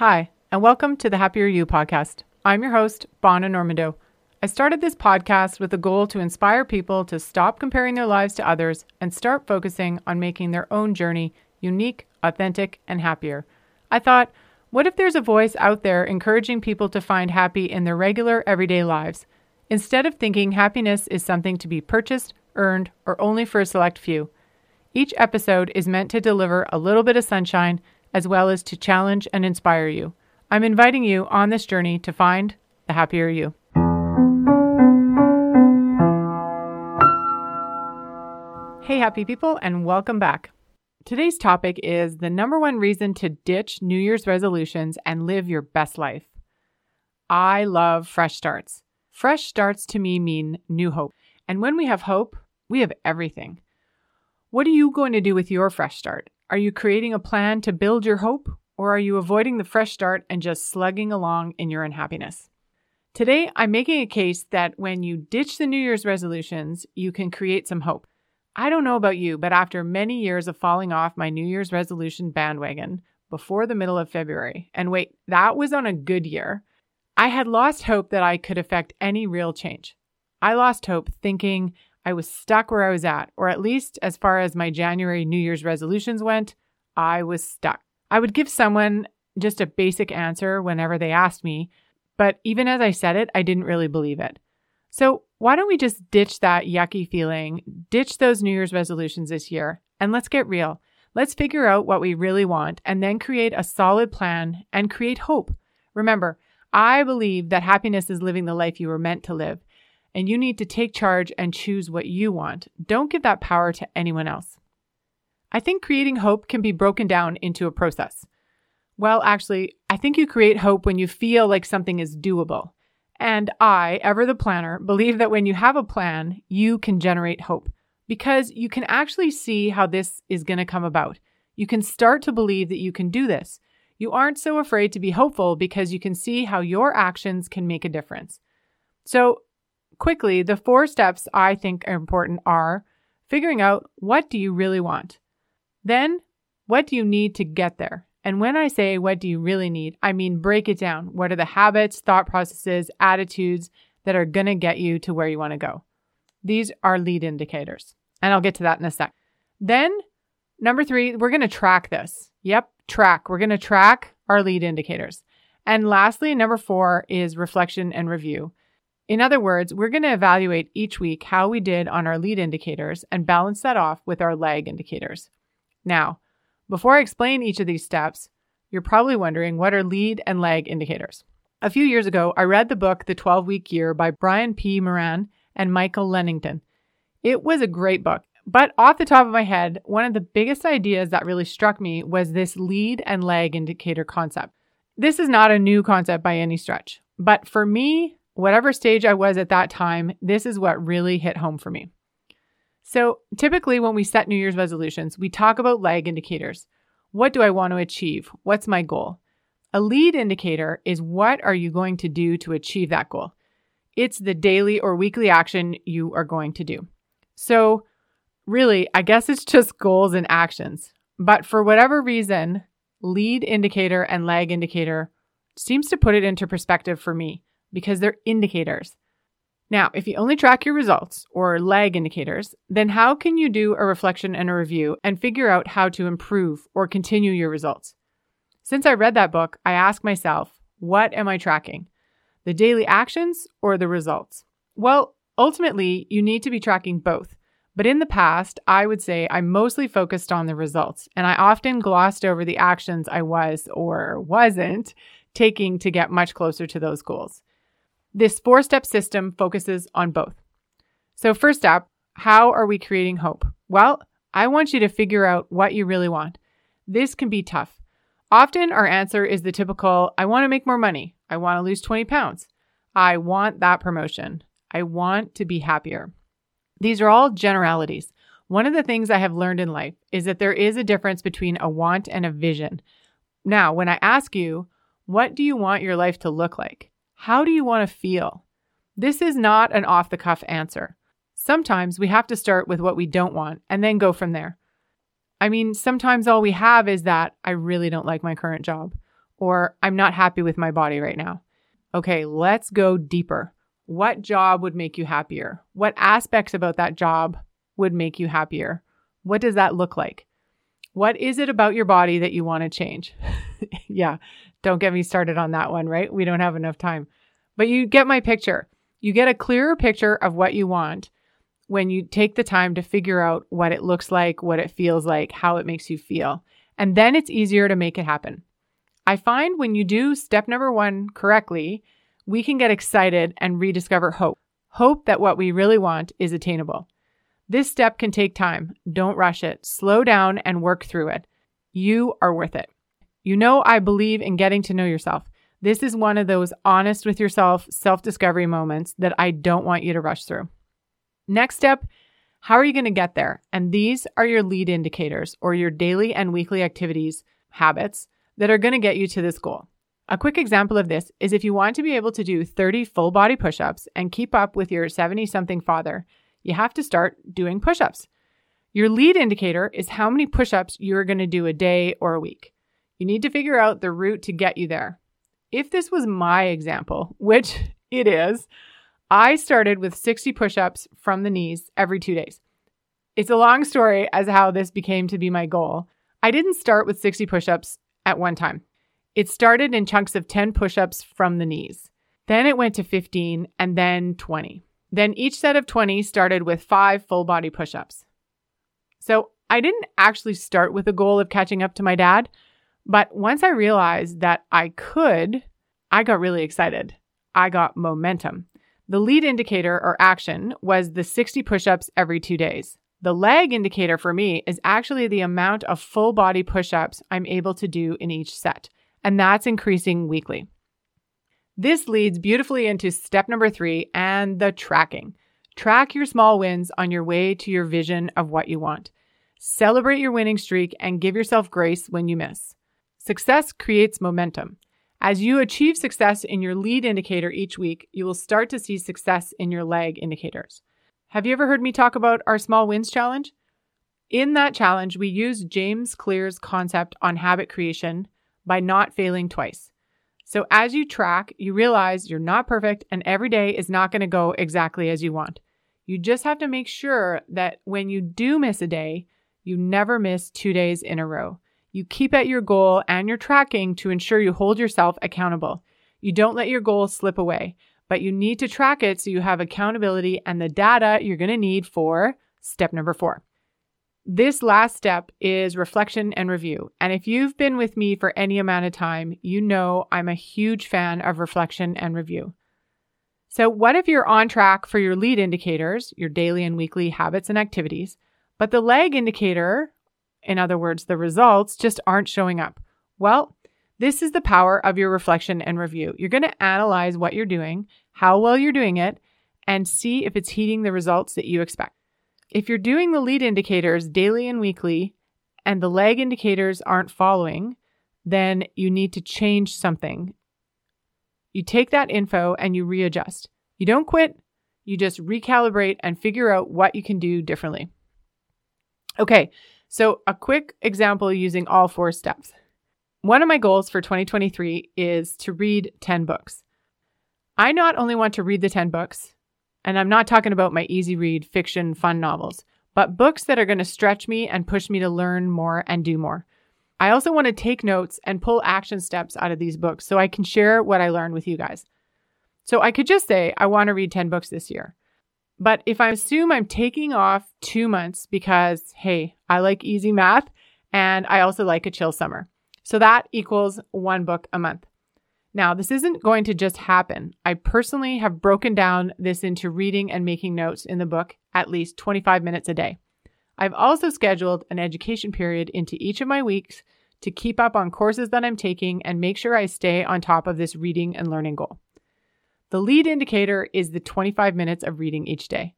Hi, and welcome to the Happier You podcast. I'm your host, Bonna Normando. I started this podcast with the goal to inspire people to stop comparing their lives to others and start focusing on making their own journey unique, authentic, and happier. I thought, what if there's a voice out there encouraging people to find happy in their regular, everyday lives? Instead of thinking happiness is something to be purchased, earned, or only for a select few. Each episode is meant to deliver a little bit of sunshine as well as to challenge and inspire you. I'm inviting you on this journey to find the happier you. Hey, happy people, and welcome back. Today's topic is the number one reason to ditch New Year's resolutions and live your best life. I love fresh starts. Fresh starts to me mean new hope. And when we have hope, we have everything. What are you going to do with your fresh start? Are you creating a plan to build your hope, or are you avoiding the fresh start and just slugging along in your unhappiness? Today, I'm making a case that when you ditch the New Year's resolutions, you can create some hope. I don't know about you, but after many years of falling off my New Year's resolution bandwagon before the middle of February, and wait, that was on a good year, I had lost hope that I could affect any real change. I lost hope thinking I was stuck where I was at, or at least as far as my January New Year's resolutions went, I was stuck. I would give someone just a basic answer whenever they asked me, but even as I said it, I didn't really believe it. So, why don't we just ditch that yucky feeling, ditch those New Year's resolutions this year, and let's get real. Let's figure out what we really want and then create a solid plan and create hope. Remember, I believe that happiness is living the life you were meant to live and you need to take charge and choose what you want. Don't give that power to anyone else. I think creating hope can be broken down into a process. Well, actually, I think you create hope when you feel like something is doable. And I, ever the planner, believe that when you have a plan, you can generate hope because you can actually see how this is going to come about. You can start to believe that you can do this. You aren't so afraid to be hopeful because you can see how your actions can make a difference. So, quickly, the four steps I think are important are figuring out what do you really want? Then, what do you need to get there? And when I say what do you really need, I mean break it down. What are the habits, thought processes, attitudes that are going to get you to where you want to go? These are lead indicators. And I'll get to that in a sec. Then, number three, we're going to track this. Yep, track. We're going to track our lead indicators. And lastly, number four is reflection and review. In other words, we're going to evaluate each week how we did on our lead indicators and balance that off with our lag indicators. Now, before I explain each of these steps, you're probably wondering what are lead and lag indicators. A few years ago, I read the book The 12 Week Year by Brian P. Moran and Michael Lennington. It was a great book, but off the top of my head, one of the biggest ideas that really struck me was this lead and lag indicator concept. This is not a new concept by any stretch, but for me, whatever stage I was at that time, this is what really hit home for me. So, typically, when we set New Year's resolutions, we talk about lag indicators. What do I want to achieve? What's my goal? A lead indicator is what are you going to do to achieve that goal? It's the daily or weekly action you are going to do. So, really, I guess it's just goals and actions. But for whatever reason, lead indicator and lag indicator seems to put it into perspective for me because they're indicators. Now, if you only track your results or lag indicators, then how can you do a reflection and a review and figure out how to improve or continue your results? Since I read that book, I ask myself, what am I tracking? The daily actions or the results? Well, ultimately, you need to be tracking both. But in the past, I would say I mostly focused on the results, and I often glossed over the actions I was or wasn't taking to get much closer to those goals. This four step system focuses on both. So, first up, how are we creating hope? Well, I want you to figure out what you really want. This can be tough. Often our answer is the typical I want to make more money. I want to lose 20 pounds. I want that promotion. I want to be happier. These are all generalities. One of the things I have learned in life is that there is a difference between a want and a vision. Now, when I ask you, what do you want your life to look like? How do you want to feel? This is not an off the cuff answer. Sometimes we have to start with what we don't want and then go from there. I mean, sometimes all we have is that I really don't like my current job, or I'm not happy with my body right now. Okay, let's go deeper. What job would make you happier? What aspects about that job would make you happier? What does that look like? What is it about your body that you want to change? yeah, don't get me started on that one, right? We don't have enough time. But you get my picture. You get a clearer picture of what you want when you take the time to figure out what it looks like, what it feels like, how it makes you feel. And then it's easier to make it happen. I find when you do step number one correctly, we can get excited and rediscover hope. Hope that what we really want is attainable. This step can take time. Don't rush it. Slow down and work through it. You are worth it. You know, I believe in getting to know yourself. This is one of those honest with yourself self discovery moments that I don't want you to rush through. Next step how are you going to get there? And these are your lead indicators or your daily and weekly activities, habits that are going to get you to this goal. A quick example of this is if you want to be able to do 30 full body push ups and keep up with your 70 something father, you have to start doing push ups. Your lead indicator is how many push ups you're going to do a day or a week. You need to figure out the route to get you there. If this was my example, which it is, I started with 60 push ups from the knees every two days. It's a long story as how this became to be my goal. I didn't start with 60 push ups at one time. It started in chunks of 10 push ups from the knees. Then it went to 15 and then 20. Then each set of 20 started with five full body push ups. So I didn't actually start with a goal of catching up to my dad, but once I realized that I could, I got really excited. I got momentum. The lead indicator or action was the 60 push ups every two days. The lag indicator for me is actually the amount of full body push ups I'm able to do in each set, and that's increasing weekly. This leads beautifully into step number three and the tracking. Track your small wins on your way to your vision of what you want. Celebrate your winning streak and give yourself grace when you miss. Success creates momentum. As you achieve success in your lead indicator each week, you will start to see success in your lag indicators. Have you ever heard me talk about our small wins challenge? In that challenge, we use James Clear's concept on habit creation by not failing twice. So as you track, you realize you're not perfect and every day is not going to go exactly as you want. You just have to make sure that when you do miss a day, you never miss two days in a row. You keep at your goal and your tracking to ensure you hold yourself accountable. You don't let your goal slip away, but you need to track it so you have accountability and the data you're going to need for step number four. This last step is reflection and review. And if you've been with me for any amount of time, you know I'm a huge fan of reflection and review. So, what if you're on track for your lead indicators, your daily and weekly habits and activities, but the lag indicator, in other words, the results, just aren't showing up? Well, this is the power of your reflection and review. You're going to analyze what you're doing, how well you're doing it, and see if it's heeding the results that you expect. If you're doing the lead indicators daily and weekly and the lag indicators aren't following, then you need to change something. You take that info and you readjust. You don't quit, you just recalibrate and figure out what you can do differently. Okay, so a quick example using all four steps. One of my goals for 2023 is to read 10 books. I not only want to read the 10 books, and I'm not talking about my easy read fiction fun novels, but books that are going to stretch me and push me to learn more and do more. I also want to take notes and pull action steps out of these books so I can share what I learned with you guys. So I could just say I want to read 10 books this year. But if I assume I'm taking off two months because, hey, I like easy math and I also like a chill summer. So that equals one book a month. Now, this isn't going to just happen. I personally have broken down this into reading and making notes in the book at least 25 minutes a day. I've also scheduled an education period into each of my weeks to keep up on courses that I'm taking and make sure I stay on top of this reading and learning goal. The lead indicator is the 25 minutes of reading each day.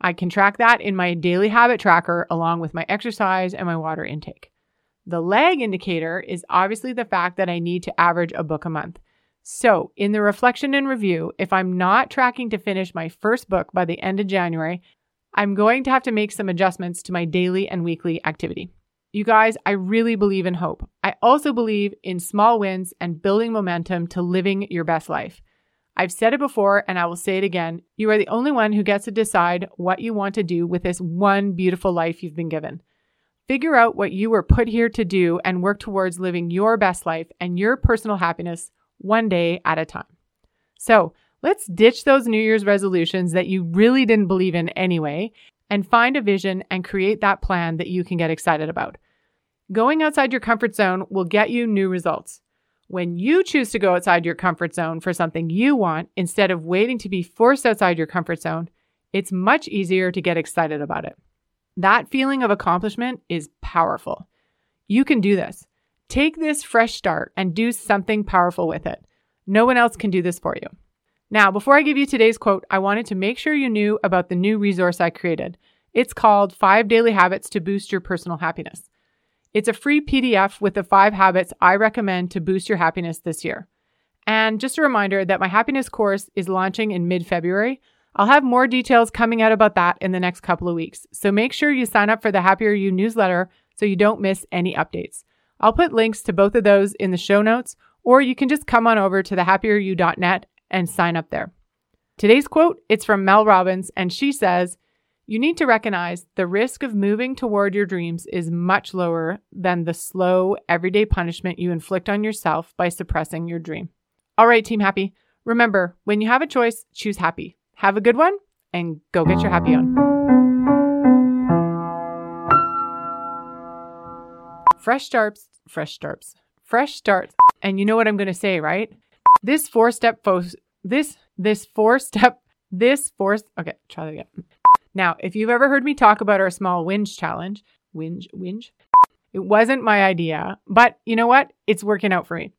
I can track that in my daily habit tracker along with my exercise and my water intake. The lag indicator is obviously the fact that I need to average a book a month. So, in the reflection and review, if I'm not tracking to finish my first book by the end of January, I'm going to have to make some adjustments to my daily and weekly activity. You guys, I really believe in hope. I also believe in small wins and building momentum to living your best life. I've said it before and I will say it again. You are the only one who gets to decide what you want to do with this one beautiful life you've been given. Figure out what you were put here to do and work towards living your best life and your personal happiness one day at a time. So let's ditch those New Year's resolutions that you really didn't believe in anyway and find a vision and create that plan that you can get excited about. Going outside your comfort zone will get you new results. When you choose to go outside your comfort zone for something you want instead of waiting to be forced outside your comfort zone, it's much easier to get excited about it. That feeling of accomplishment is powerful. You can do this. Take this fresh start and do something powerful with it. No one else can do this for you. Now, before I give you today's quote, I wanted to make sure you knew about the new resource I created. It's called Five Daily Habits to Boost Your Personal Happiness. It's a free PDF with the five habits I recommend to boost your happiness this year. And just a reminder that my happiness course is launching in mid February. I'll have more details coming out about that in the next couple of weeks. So make sure you sign up for the Happier You newsletter so you don't miss any updates. I'll put links to both of those in the show notes, or you can just come on over to thehappieryou.net and sign up there. Today's quote, it's from Mel Robbins, and she says, you need to recognize the risk of moving toward your dreams is much lower than the slow, everyday punishment you inflict on yourself by suppressing your dream. All right, Team Happy. Remember, when you have a choice, choose happy. Have a good one and go get your happy on. Fresh starts, fresh starts, fresh starts. And you know what I'm going to say, right? This four step, fo- this, this four step, this four, okay, try that again. Now, if you've ever heard me talk about our small whinge challenge, whinge, whinge, it wasn't my idea, but you know what? It's working out for me.